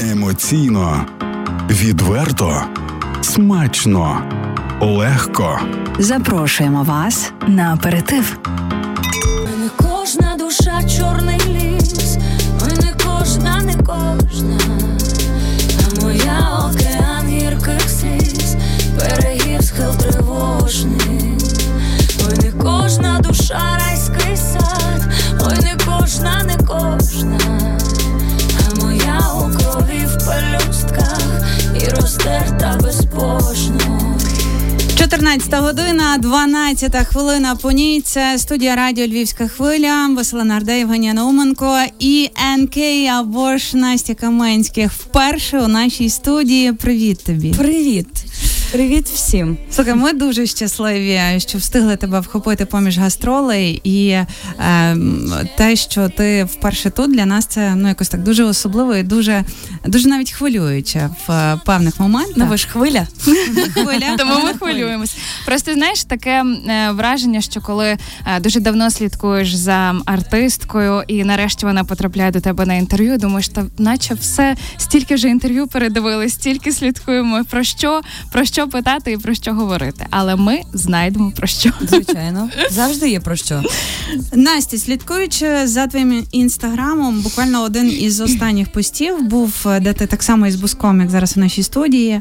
Емоційно, відверто, смачно, легко. Запрошуємо вас на аперитив. 14 година, 12 хвилина по ній. Це студія радіо Львівська хвиля, Василина Нарда, Євгенія Науменко і НК або ж Настя Каменських. Вперше у нашій студії. Привіт тобі. Привіт. Привіт всім. Слухай, ми дуже щасливі, що встигли тебе вхопити поміж гастролей, і е, те, що ти вперше тут для нас це ну якось так дуже особливо і дуже дуже навіть хвилююче в е, певних моментах. Ну ви ж хвиля. Хвиля. Тому ми хвилюємось. Просто знаєш таке е, враження, що коли е, дуже давно слідкуєш за артисткою, і нарешті вона потрапляє до тебе на інтерв'ю, думаєш, та наче все стільки вже інтерв'ю передивили, стільки слідкуємо про що, про що питати і про що говорити. Але ми знайдемо про що. Звичайно, завжди є про що. Настя, слідкуючи за твоїм інстаграмом, буквально один із останніх постів був, де ти так само із Буском, як зараз у нашій студії,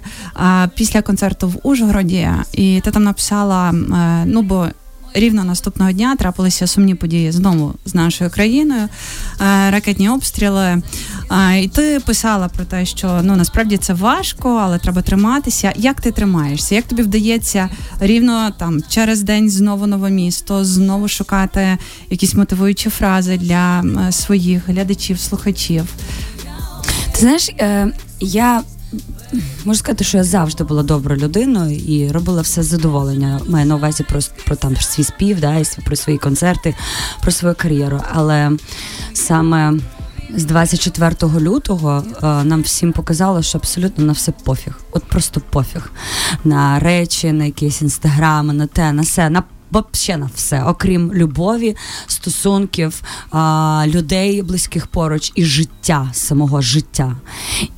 після концерту в Ужгороді, і ти там написала: е, ну бо. Рівно наступного дня трапилися сумні події знову з нашою країною, е, ракетні обстріли. Е, І ти писала про те, що ну насправді це важко, але треба триматися. Як ти тримаєшся? Як тобі вдається рівно там через день знову нове місто, знову шукати якісь мотивуючі фрази для е, своїх глядачів, слухачів? Ти знаєш, я можу сказати, що я завжди була доброю людиною і робила все з задоволення. Маю на увазі про, про там свій спів, да, і про свої концерти, про свою кар'єру. Але саме з 24 лютого е, нам всім показало, що абсолютно на все пофіг. От просто пофіг. На речі, на якісь інстаграми, на те, на все, на Вообще на все, окрім любові, стосунків, людей близьких поруч і життя, самого життя.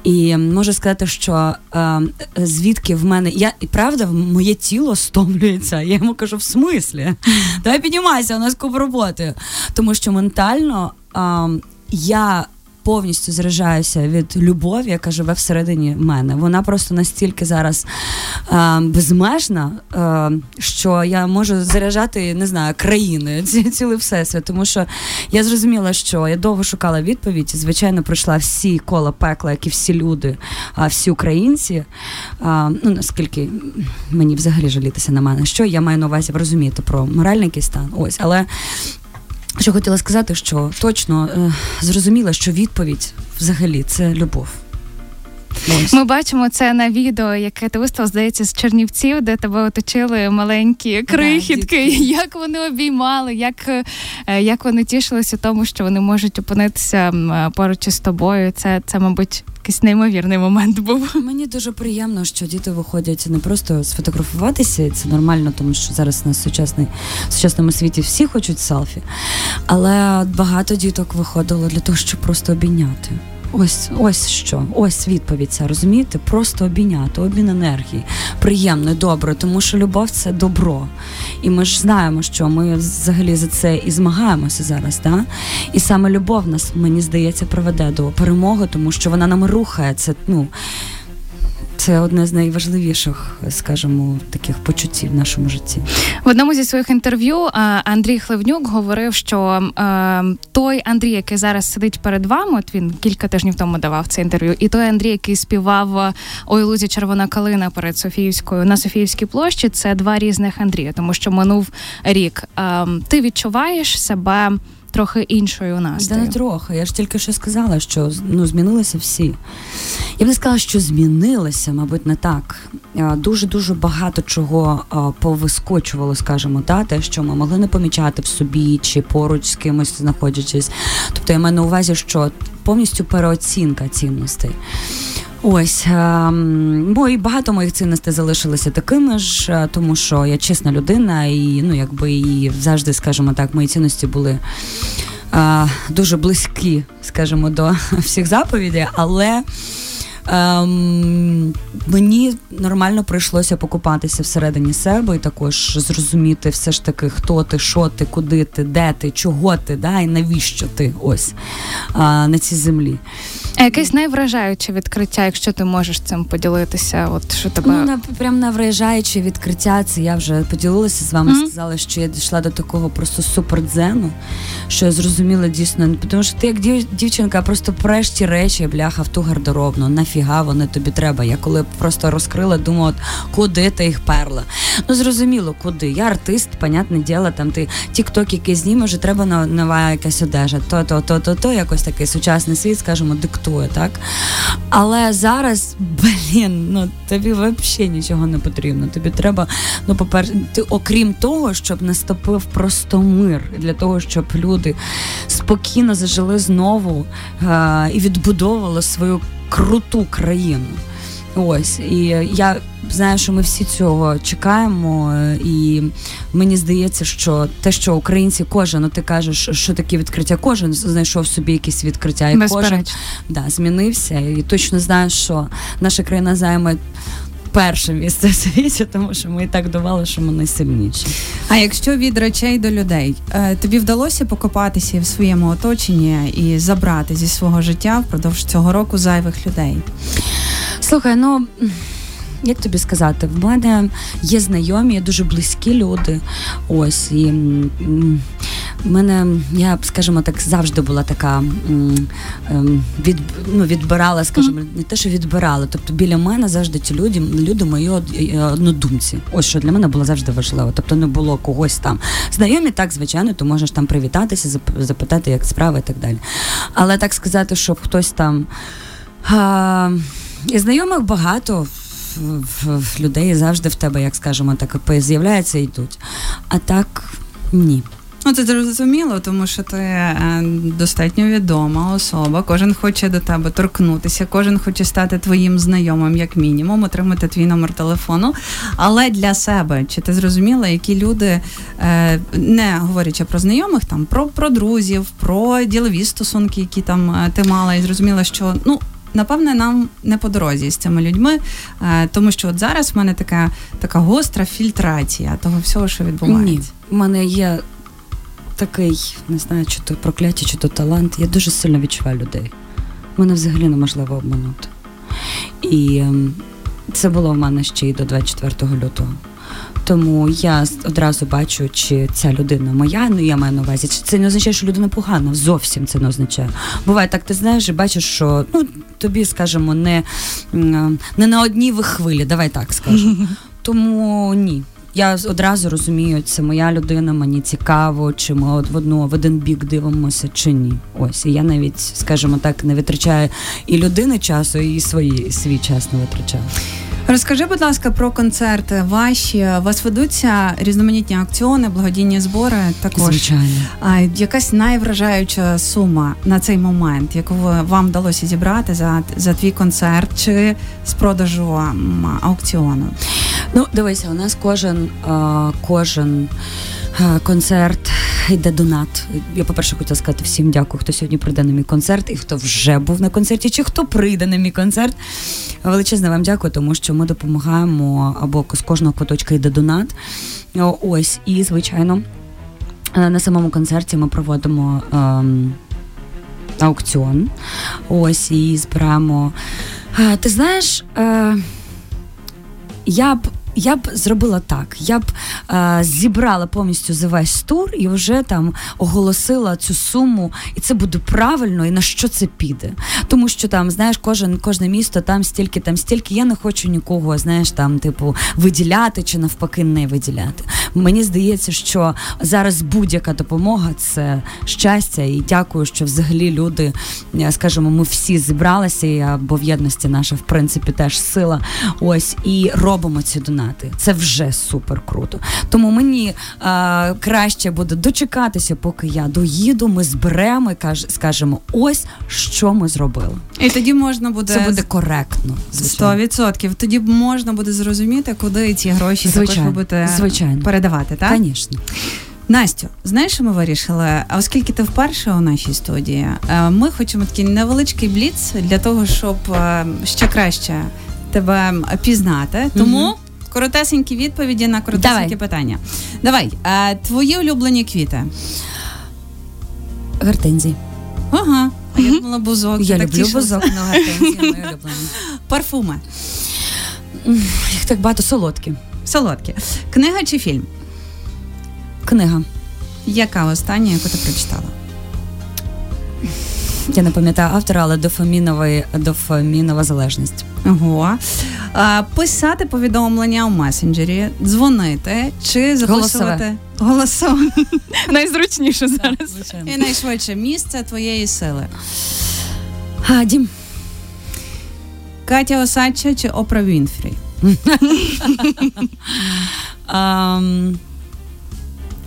І можу сказати, що е, звідки в мене я і правда моє тіло стомлюється. Я йому кажу, в смислі? Давай піднімайся, у нас куп роботи. Тому що ментально я. Повністю заряджаюся від любові, яка живе всередині мене. Вона просто настільки зараз е, безмежна, е, що я можу заряджати, не знаю, країни, ці, цілий всесвіт. Тому що я зрозуміла, що я довго шукала відповідь. і, Звичайно, пройшла всі кола пекла, як і всі люди, а всі українці. А, ну наскільки мені взагалі жалітися на мене, що я маю на увазі, ви розумієте про моральний стан. Ось, але. Що хотіла сказати, що точно е, зрозуміла, що відповідь взагалі це любов. Ось. Ми бачимо це на відео, яке ти виставив, здається, з Чернівців, де тебе оточили маленькі крихітки. дітки. як вони обіймали, як, е, як вони тішилися тому, що вони можуть опинитися поруч із тобою. Це, це, мабуть, якийсь неймовірний момент був. Мені дуже приємно, що діти виходять не просто сфотографуватися, це нормально, тому що зараз на сучасний в сучасному світі всі хочуть селфі. Але багато діток виходило для того, щоб просто обійняти. Ось, ось що, ось відповідь ця, розумієте? Просто обійняти, обмін енергії. Приємно, добре, тому що любов це добро. І ми ж знаємо, що ми взагалі за це і змагаємося зараз. Да? І саме любов нас, мені здається, приведе до перемоги, тому що вона нам рухає. Це, ну, це одне з найважливіших, скажімо, таких почуттів в нашому житті. В одному зі своїх інтерв'ю е, Андрій Хливнюк говорив, що е, той Андрій, який зараз сидить перед вами, от він кілька тижнів тому давав це інтерв'ю, і той Андрій, який співав е, «Ой, лузі червона калина перед Софіївською на Софіївській площі, це два різних Андрія, тому що минув рік. Ти відчуваєш себе трохи іншою Да Настею? не трохи. Я ж тільки що сказала, що ну змінилися всі. Я б не сказала, що змінилися, мабуть, не так. Дуже дуже багато чого повискочувало, скажімо, та те, що ми могли не помічати в собі чи поруч з кимось знаходячись. Тобто я маю на увазі, що повністю переоцінка цінностей. Ось ем, бо і багато моїх цінностей залишилися такими ж, е, тому що я чесна людина, і ну якби і завжди, скажімо так, мої цінності були е, дуже близькі, скажімо, до всіх заповідей, але Ем, мені нормально прийшлося покупатися всередині себе і також зрозуміти все ж таки, хто ти, що ти, куди ти, де ти, чого ти, да, і навіщо ти ось а, на цій землі. А якесь найвражаюче відкриття, якщо ти можеш цим поділитися, от що тебе Ну, на прям на виїжджаючи відкриття, це я вже поділилася з вами, Мгм. сказала, що я дійшла до такого просто супердзену, що я зрозуміла дійсно, тому що ти як дів- дівчинка просто преш ті речі, бляха в ту гардеробну, нафіга вони тобі треба. Я коли просто розкрила, думала, от, куди ти їх перла. Ну зрозуміло, куди. Я артист, понятне діло, там ти тік-ток який знімеш, треба нова- нова якась одежа. То, то, то, то, то, якось такий сучасний світ, скажімо, диктує, так? Але зараз, блін, ну тобі взагалі нічого не потрібно. Тобі треба, ну, по-перше, ти, окрім того, щоб наступив просто мир для того, щоб люди спокійно зажили знову е- і відбудовували свою круту країну. Ось, і я знаю, що ми всі цього чекаємо, і мені здається, що те, що українці, кожен, ну ти кажеш, що таке відкриття, кожен знайшов собі якісь відкриття, і кожен да, змінився. І точно знаю, що наша країна займе перше місце в світі, тому що ми і так давали, що ми найсильніші. А якщо від речей до людей, е, тобі вдалося покопатися в своєму оточенні і забрати зі свого життя впродовж цього року зайвих людей? Слухай, ну. Як тобі сказати, в мене є знайомі, дуже близькі люди. Ось і в мене, я скажімо так, завжди була така ем, від, ну, відбирала, скажімо, не те, що відбирала. Тобто біля мене завжди ті люди, люди мої е, однодумці. Ось що для мене було завжди важливо. Тобто не було когось там. Знайомі, так, звичайно, ти можеш там привітатися, запитати, як справи і так далі. Але так сказати, щоб хтось там. А, і знайомих багато людей завжди в тебе, як скажемо, так з'являються і йдуть. А так ні. Ну, це зрозуміло, тому що ти е, достатньо відома особа. Кожен хоче до тебе торкнутися, кожен хоче стати твоїм знайомим, як мінімум, отримати твій номер телефону. Але для себе чи ти зрозуміла, які люди, е, не говорячи про знайомих, там про, про друзів, про ділові стосунки, які там е, ти мала, і зрозуміла, що ну. Напевне, нам не по дорозі з цими людьми, е, тому що от зараз в мене така, така гостра фільтрація того всього, що відбувається. Ні. У мене є такий, не знаю, чи то прокляття, чи то талант. Я дуже сильно відчуваю людей. Мене взагалі неможливо обманути. І ем, це було в мене ще й до 24 лютого. Тому я одразу бачу, чи ця людина моя, ну я маю на увазі, чи це не означає, що людина погана. Зовсім це не означає. Буває так, ти знаєш і бачиш, що ну тобі, скажімо, не, не на одній ви хвилі, давай так скажемо. Тому ні. Я одразу розумію, це моя людина, мені цікаво, чи ми от в одну в один бік дивимося, чи ні. Ось і я навіть, скажімо так, не витрачаю і людини часу, і свої свій час не витрачаю. Розкажи, будь ласка, про концерти ваші. У вас ведуться різноманітні акціони, благодійні збори. Також Звичайно. а, якась найвражаюча сума на цей момент, яку вам вдалося зібрати за, за твій концерт чи з продажу аукціону? Ну, дивися, у нас кожен, кожен концерт йде донат. Я, по-перше, хотіла сказати всім дякую, хто сьогодні прийде на мій концерт і хто вже був на концерті, чи хто прийде на мій концерт. Величезне вам дякую, тому що ми допомагаємо або з кожного куточка йде донат. Ось, і, звичайно, е, на самому концерті ми проводимо. ем, Аукціон. Ось і збираємо. Е, Ти знаєш, е, я б я б зробила так. Я б е, зібрала повністю за весь тур і вже там оголосила цю суму, і це буде правильно, і на що це піде. Тому що там, знаєш, кожен кожне місто там стільки, там стільки. Я не хочу нікого, знаєш, там, типу, виділяти чи навпаки не виділяти. Мені здається, що зараз будь-яка допомога це щастя, і дякую, що взагалі люди, е, скажімо, ми всі зібралися, і, бо в єдності наша, в принципі, теж сила. Ось і робимо ці донати. Це вже супер круто. Тому мені е, краще буде дочекатися, поки я доїду. Ми зберемо і каж, скажемо, ось що ми зробили. І тоді можна буде Це буде коректно. Сто відсотків. Тоді можна буде зрозуміти, куди ці гроші також Звичайно. ви будете Звичайно. передавати, так? Звісно. Настю, знаєш, що ми вирішили? А оскільки ти вперше у нашій студії, е, ми хочемо такий невеличкий бліц для того, щоб е, ще краще тебе пізнати. Тому коротесенькі відповіді на коротесенькі Давай. питання. Давай, е, твої улюблені квіти. Гортензії. Ага. А я думала бузок. Я так люблю тішилася. бузок, але гортензії мої улюблені. Парфуми. Їх так багато солодкі. Солодкі. Книга чи фільм? Книга. Яка остання, яку ти прочитала? Я не пам'ятаю автора, але дофаміновий, дофамінова залежність. Ого. Писати повідомлення у месенджері, дзвонити чи записувати голосове. Найзручніше зараз. І найшвидше місце твоєї сили. Дім. Катя Осадча чи Опра Вінфрі?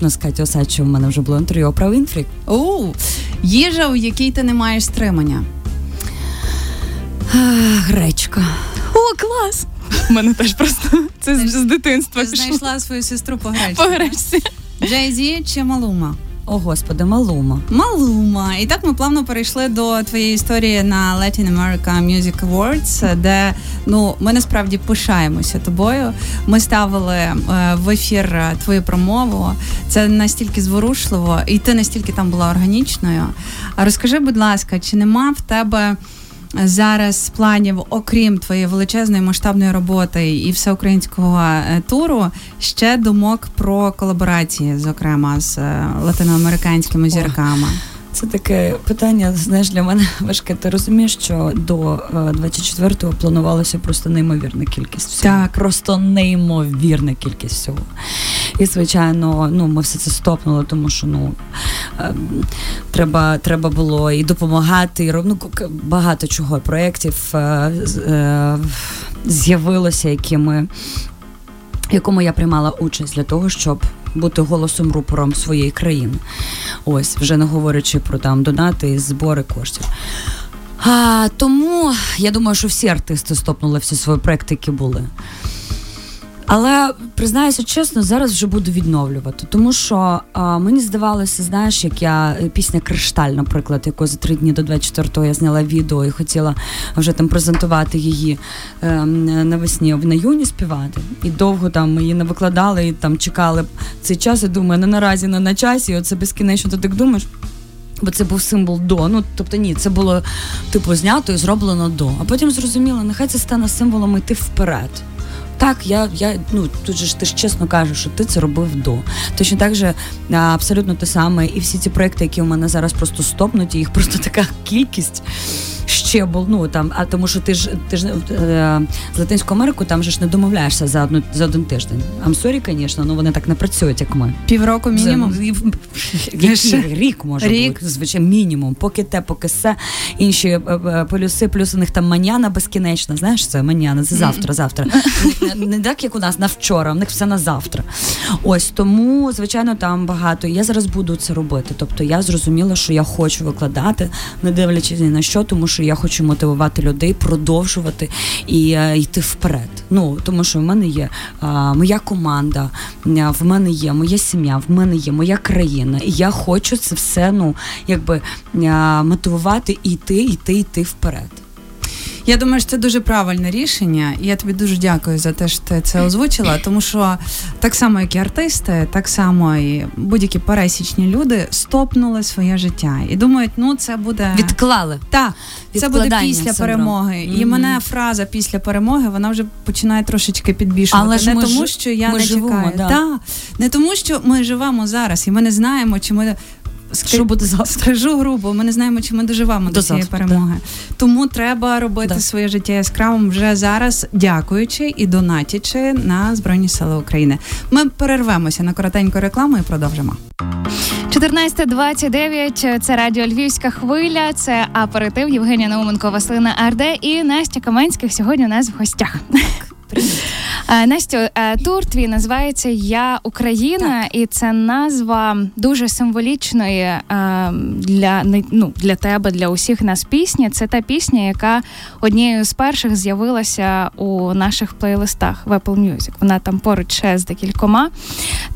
Ну, з Катю Осадчою в мене вже було інтерв'ю Опра Вінфрі. Їжа, у якій ти не маєш стримання. Гречка. О, клас! У мене теж просто це з, з дитинства Ти пішло. знайшла свою сестру по гречці. по гречці. Джей Зі чи Малума? О, господи, малума. Малума. І так ми плавно перейшли до твоєї історії на Latin America Music Awards, де ну ми насправді пишаємося тобою. Ми ставили е, в ефір е, твою промову. Це настільки зворушливо, і ти настільки там була органічною. Розкажи, будь ласка, чи нема в тебе? Зараз планів, окрім твоєї величезної масштабної роботи і всеукраїнського е, туру, ще думок про колаборації, зокрема з е, латиноамериканськими зірками. Це таке питання, знаєш, для мене важке. Ти розумієш, що до е, 24-го планувалося просто неймовірна кількість всього. Так. Просто неймовірна кількість всього. І, звичайно, ну, ми все це стопнули, тому що ну, е, треба, треба було і допомагати, і ну, багато чого проєктів е, е, з'явилося, які ми в якому я приймала участь для того, щоб бути голосом рупором своєї країни. Ось, вже не говорячи про там донати і збори коштів. А, тому я думаю, що всі артисти стопнули всі свої проекти, які були. Але признаюся чесно, зараз вже буду відновлювати, тому що а, мені здавалося, знаєш, як я е, пісня Кришталь, наприклад, яку за три дні до 24-го я зняла відео і хотіла вже там презентувати її е, навесні на юні співати. І довго там її не викладали, і там чекали цей час. І думаю, не наразі не на часі. І оце безкінечно ти так думаєш. Бо це був символ до. Ну тобто ні, це було типу знято і зроблено до. А потім зрозуміла, нехай це стане символом йти вперед. Так, я, я ну тут же ж ти ж чесно кажеш, що ти це робив до. Точно так же абсолютно те саме, і всі ці проекти, які у мене зараз просто стопнуті, їх просто така кількість. Був, ну там, а тому що ти ж ти ж е, з Латинською Америкою там же ж не домовляєшся за одну за один тиждень. I'm sorry, звісно, ну вони так не працюють, як ми. Півроку мінімум. Який рік може Рік. бути, звичайно, мінімум. Поки те, поки все. Інші е, е, полюси, плюс у них там маняна безкінечна. Знаєш, це маняна, це завтра, завтра. Не, не так, як у нас на вчора, у них все на завтра. Ось тому, звичайно, там багато. Я зараз буду це робити. Тобто я зрозуміла, що я хочу викладати, не дивлячись ні на що, тому що я хочу мотивувати людей, продовжувати і е, йти вперед. Ну тому що в мене є а, моя команда, а, в мене є моя сім'я, в мене є моя країна, і я хочу це все ну якби мотивувати і йти, йти, йти вперед. Я думаю, що це дуже правильне рішення, і я тобі дуже дякую за те, що ти це озвучила. Тому що так само, як і артисти, так само і будь-які пересічні люди стопнули своє життя і думають, ну це буде Відклали. Так, це буде після перемоги. І мене фраза після перемоги вона вже починає трошечки підбільшувати. Але ж не ми тому, ж- що я ми не живемо, чекаю. да. Та, не тому, що ми живемо зараз, і ми не знаємо, чи ми. Що буде завтра? Скажу грубо, ми не знаємо, чи ми доживемо до, До цієї завтра, перемоги. Тому треба робити Да. своє життя яскравим вже зараз, дякуючи і донатячи на Збройні Сили України. Ми перервемося на коротеньку рекламу і продовжимо. 14.29, це радіо Львівська хвиля. Це аперитив Євгенія Науменко, Василина Арде і Настя Каменських сьогодні у нас в гостях. Е, Настю, е, тур твій називається Я Україна, і це назва дуже символічної е, для ну, для тебе, для усіх нас пісні. Це та пісня, яка однією з перших з'явилася у наших плейлистах в Apple Music. Вона там поруч ще з декількома.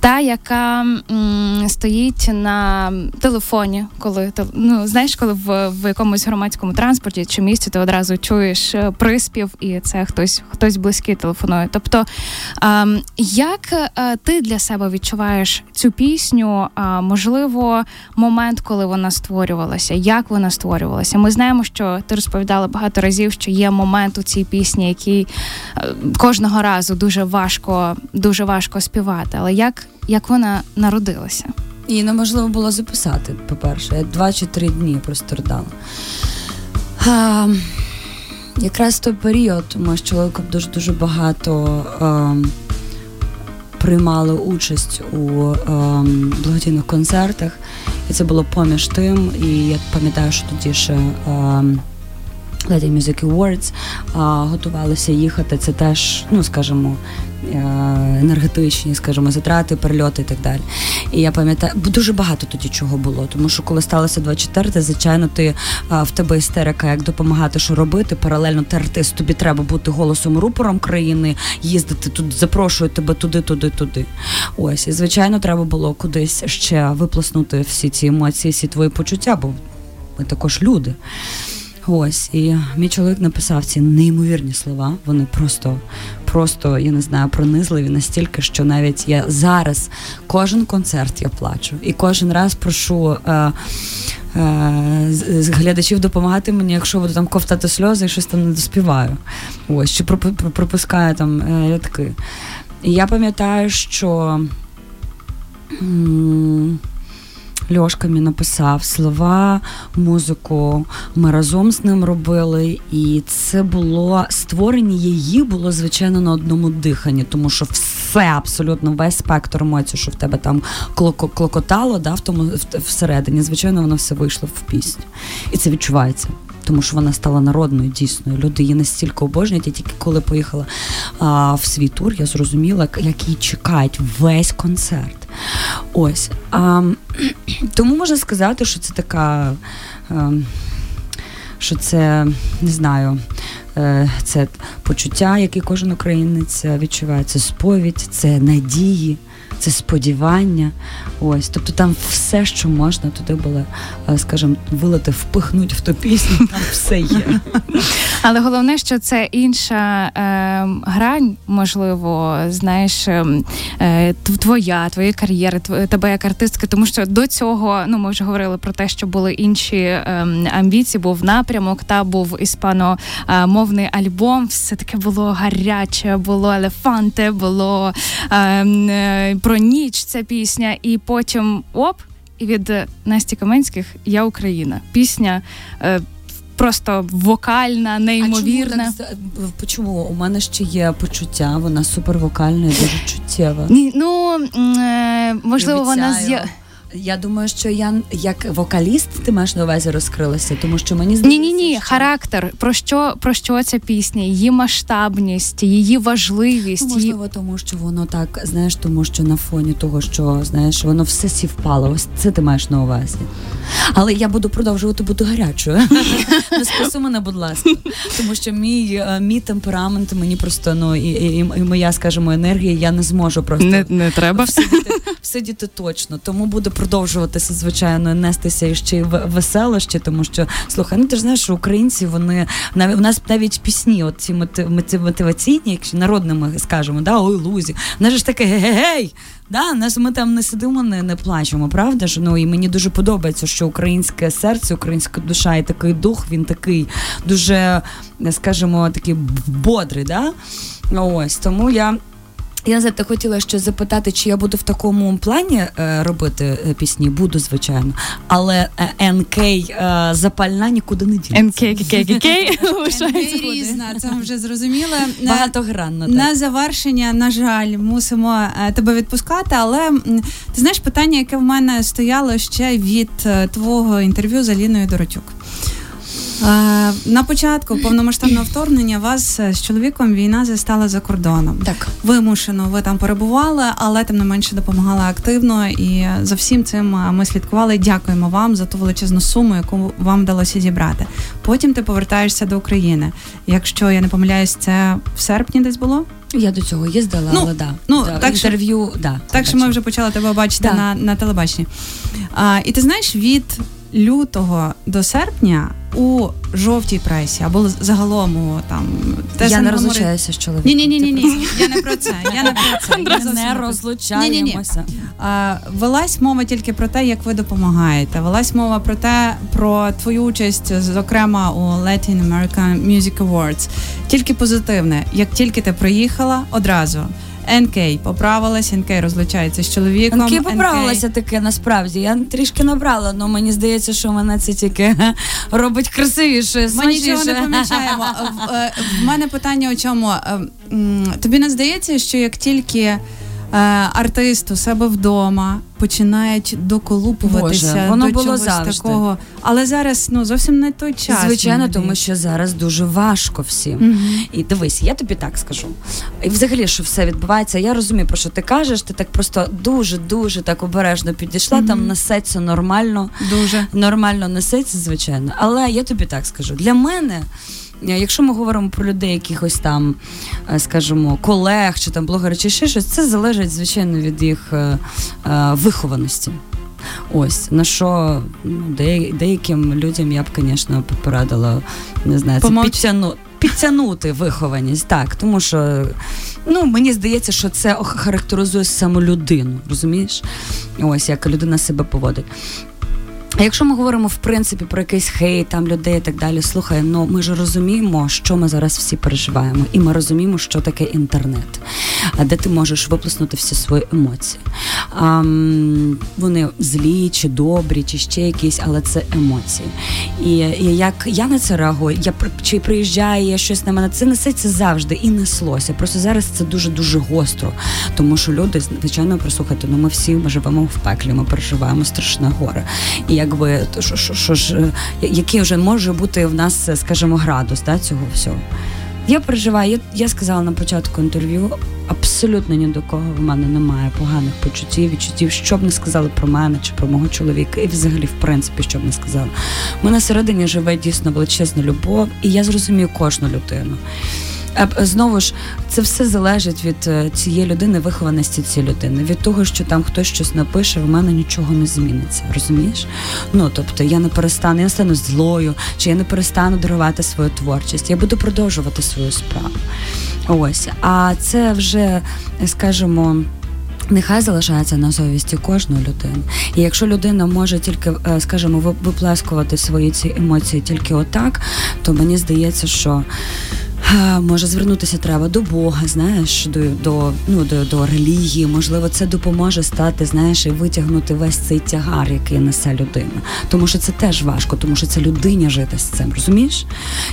Та, яка м, стоїть на телефоні, коли ну знаєш, коли в, в якомусь громадському транспорті чи місці ти одразу чуєш е, приспів, і це хтось хтось близький телефонує. Тобто, ем, як е, ти для себе відчуваєш цю пісню? Можливо, момент, коли вона створювалася, як вона створювалася? Ми знаємо, що ти розповідала багато разів, що є момент у цій пісні, який е, кожного разу дуже важко, дуже важко співати. Але як, як вона народилася? І неможливо було записати, по-перше. Я два чи три дні просто ридала. Якраз той період ми з чоловіком дуже-дуже багато е, приймали участь у е, благодійних концертах. І це було поміж тим. І я пам'ятаю, що тоді ще. А, Lady Music Awards готувалися їхати. Це теж, ну скажімо, е, енергетичні, скажімо, затрати, перельоти і так далі. І я пам'ятаю, бо дуже багато тоді чого було. Тому що коли сталося 24, звичайно, ти в тебе істерика, як допомагати, що робити. Паралельно ти артист, тобі треба бути голосом рупором країни, їздити тут, запрошують тебе туди, туди, туди. Ось, і звичайно, треба було кудись ще виплеснути всі ці емоції, всі твої почуття, бо ми також люди. Ось, і мій чоловік написав ці неймовірні слова. Вони просто, просто, я не знаю, пронизливі настільки, що навіть я зараз кожен концерт я плачу. І кожен раз прошу. Е, е, з- глядачів допомагати мені, якщо буду там ковтати сльози і щось там не доспіваю. Ось, чи про- пропускаю там е, рядки. Я пам'ятаю, що. Льошка мені написав слова, музику. Ми разом з ним робили, і це було створення її було звичайно на одному диханні, тому що все абсолютно весь спектр емоцій, що в тебе там клокотало, да, в тому всередині. Звичайно, воно все вийшло в пісню, і це відчувається. Тому що вона стала народною дійсною. Люди її настільки обожнюють. Я тільки коли поїхала а, в свій тур, я зрозуміла, як її чекають весь концерт. Ось. А, тому можна сказати, що це така. е, Що це не знаю, е, це почуття, яке кожен українець відчуває. Це сповідь, це надії, це сподівання. Ось, тобто там все, що можна туди було, е, скажімо, вилити, впихнути в ту пісню, там все є. Але головне, що це інша е, грань, можливо, знаєш, е, е, твоя, твоєї кар'єри, тебе як артистки, тому що до цього, ну ми вже говорили про те, що були інші е, амбіції, був напрямок, та був іспаномовний альбом. Все таке було гаряче, було елефанте, було е, про ніч ця пісня, і потім оп. І від Насті Каменських Я Україна. Пісня е, просто вокальна, неймовірна. А чому, так, чому? У мене ще є почуття, вона супервокальна і дуже чуттєва. Ні, ну е, можливо, вона з'я... Я думаю, що я як вокаліст ти маєш на увазі розкрилася, тому що мені Ні, здається, ні, ні, що- характер. Про що про що ця пісня? Її масштабність, її важливість. Ну, її... тому що воно так, знаєш, тому що на фоні того, що знаєш, воно все сівпало. Ось це ти маєш на увазі. Але я буду продовжувати бути гарячою. Не спаси мене, будь ласка. Тому що мій, е, мій темперамент, мені просто ну і, і, і моя, скажімо, енергія, я не зможу просто Не, не треба. всидіти, всидіти точно. Тому буду продовжуватися, звичайно, нестися іще й в- веселощі, тому що слухай, ну ти ж знаєш, що українці вони навіть у нас навіть пісні, от ці мотив- мотив- мотиваційні, якщо народними скажемо, да, ой, лузі, же ж таке гей-гей. Да, нас ми там не сидимо, не, не плачемо, правда ж? Ну і мені дуже подобається, що українське серце, українська душа і такий дух, він такий дуже, скажімо, такий бодрий, да? Ось тому я. Я за хотіла ще запитати, чи я буду в такому плані е, робити е, пісні. Буду, звичайно. Але е, НК е, запальна нікуди не дінеться. НКККК Ти різна, це ми вже зрозуміли. Багатогранно. На завершення, на жаль, мусимо тебе відпускати. Але ти знаєш питання, яке в мене стояло ще від твого інтерв'ю з Аліною Доротюк. Е, На початку повномасштабного вторгнення вас з чоловіком війна застала за кордоном. Так. Вимушено ви там перебували, але тим не менше допомагали активно. І за всім цим е, ми слідкували. Дякуємо вам за ту величезну суму, яку вам вдалося зібрати. Потім ти повертаєшся до України. Якщо я не помиляюсь, це в серпні десь було. Я до цього їздила, Ну, але да. ну, да, так що- інтерв'ю, да, Так що ми вже почали тебе бачити Да. на, на телебаченні. А, і ти знаєш, від лютого до серпня у жовтій пресі або загалом у там я не розлучаюся з чоловіком. Ні, ні, ні, ні, ні. Я не про це. Я не про це. Я не розлучаємося. А, велась мова тільки про те, як ви допомагаєте. Велась мова про те, про твою участь, зокрема у Latin American Music Awards. Тільки позитивне. Як тільки ти приїхала, одразу. НК поправилась, НК розлучається з чоловіком. НК поправилася таке насправді. Я трішки набрала, але мені здається, що мене це тільки робить красивіше. Ми нічого не помічаємо. В, е, мене питання у чому? Е, Тобі не здається, що як тільки е, артист у себе вдома починають доколупуватися Боже, воно до було чогось завжди. такого, але зараз ну зовсім не той час. Звичайно, тому що зараз дуже важко всім. Мгм. І дивись, я тобі так скажу. І взагалі, що все відбувається, я розумію, про що ти кажеш. Ти так просто дуже дуже так обережно підійшла. Мгм. Там несеться нормально, дуже. нормально несеться, звичайно. Але я тобі так скажу: для мене. Е, Якщо ми говоримо про людей, якихось там, е, скажімо, колег чи там блогерів, чи ще щось, це залежить, звичайно, від їх е, вихованості. Ось на що ну, де, деяким людям я б, звісно, порадила, не знаю, це Помовч- підтягну, підтягнути вихованість, так, тому що ну, мені здається, що це характеризує саму людину, розумієш? Ось як людина себе поводить. А якщо ми говоримо в принципі про якийсь хейт там людей і так далі, слухай, ну ми ж розуміємо, що ми зараз всі переживаємо, і ми розуміємо, що таке інтернет, де ти можеш виплеснути всі свої емоції. А, вони злі чи добрі, чи ще якісь, але це емоції. І, і як я на це реагую, я чи приїжджає щось на мене, це несеться завжди і неслося. Просто зараз це дуже дуже гостро, тому що люди, звичайно, прислухайте, ну ми всі ми живемо в пеклі, ми переживаємо страшне горе. І якби що, що, що ж, е, який вже може бути в нас, е, скажімо, градус да, цього всього. Я переживаю, я, я сказала на початку інтерв'ю, абсолютно ні до кого в мене немає поганих почуттів, відчуттів, що б не сказали про мене чи про мого чоловіка, і взагалі, в принципі, що б не сказали. У мене всередині живе дійсно величезна любов, і я зрозумію кожну людину. Б- знову ж, це все залежить від е, цієї людини, вихованості цієї людини. Від того, що там хтось щось напише, в мене нічого не зміниться. Розумієш? Ну тобто я не перестану, я стану злою, чи я не перестану дарувати свою творчість. Я буду продовжувати свою справу. Ось. А це вже, скажімо. Нехай залишається на совісті кожної людини. І якщо людина може тільки, е, скажімо, виплескувати свої ці емоції тільки отак, то мені здається, що е, може звернутися треба до Бога, знаєш, до, до, ну, до, до релігії. Можливо, це допоможе стати, знаєш, і витягнути весь цей тягар, який несе людина. Тому що це теж важко, тому що це людині жити з цим. Розумієш?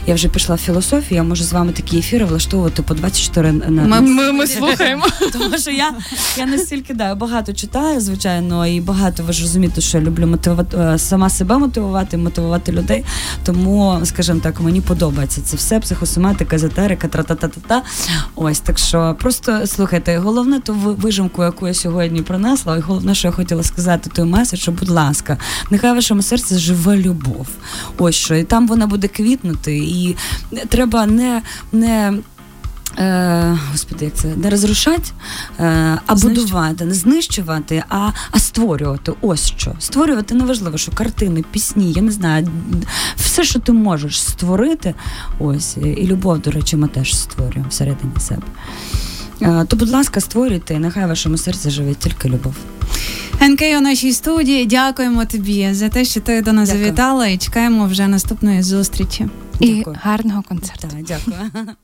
Я вже пішла в філософію, я можу з вами такі ефіри влаштовувати по 24 на Ми, ми, ми слухаємо. тому що я, я настільки да, багато читаю, звичайно, і багато ви ж розумієте, що я люблю мотивувати е, сама себе мотивувати, мотивувати людей. Тому, скажімо так, мені подобається це все, психосоматика, езотерика, тра-та-та-та-та. Ось так що просто слухайте, головне ту вижимку, яку я сьогодні принесла, і головне, що я хотіла сказати, той меседж, що, будь ласка, нехай в вашому серці живе любов. Ось що, і там вона буде квітнути, і треба не. не Е, господи, як це не розрушати, е, а Знищ- будувати, не знищувати, а, а створювати. Ось що. Створювати неважливо, що картини, пісні, я не знаю, все, що ти можеш створити. Ось, і любов, до речі, ми теж створюємо всередині себе. Е, то, будь ласка, створюйте, і нехай в вашому серці живе тільки любов. НК у нашій студії. Дякуємо тобі за те, що ти до нас Дякую. завітала, і чекаємо вже наступної зустрічі. І Дякую. гарного концерту. Так, дякую.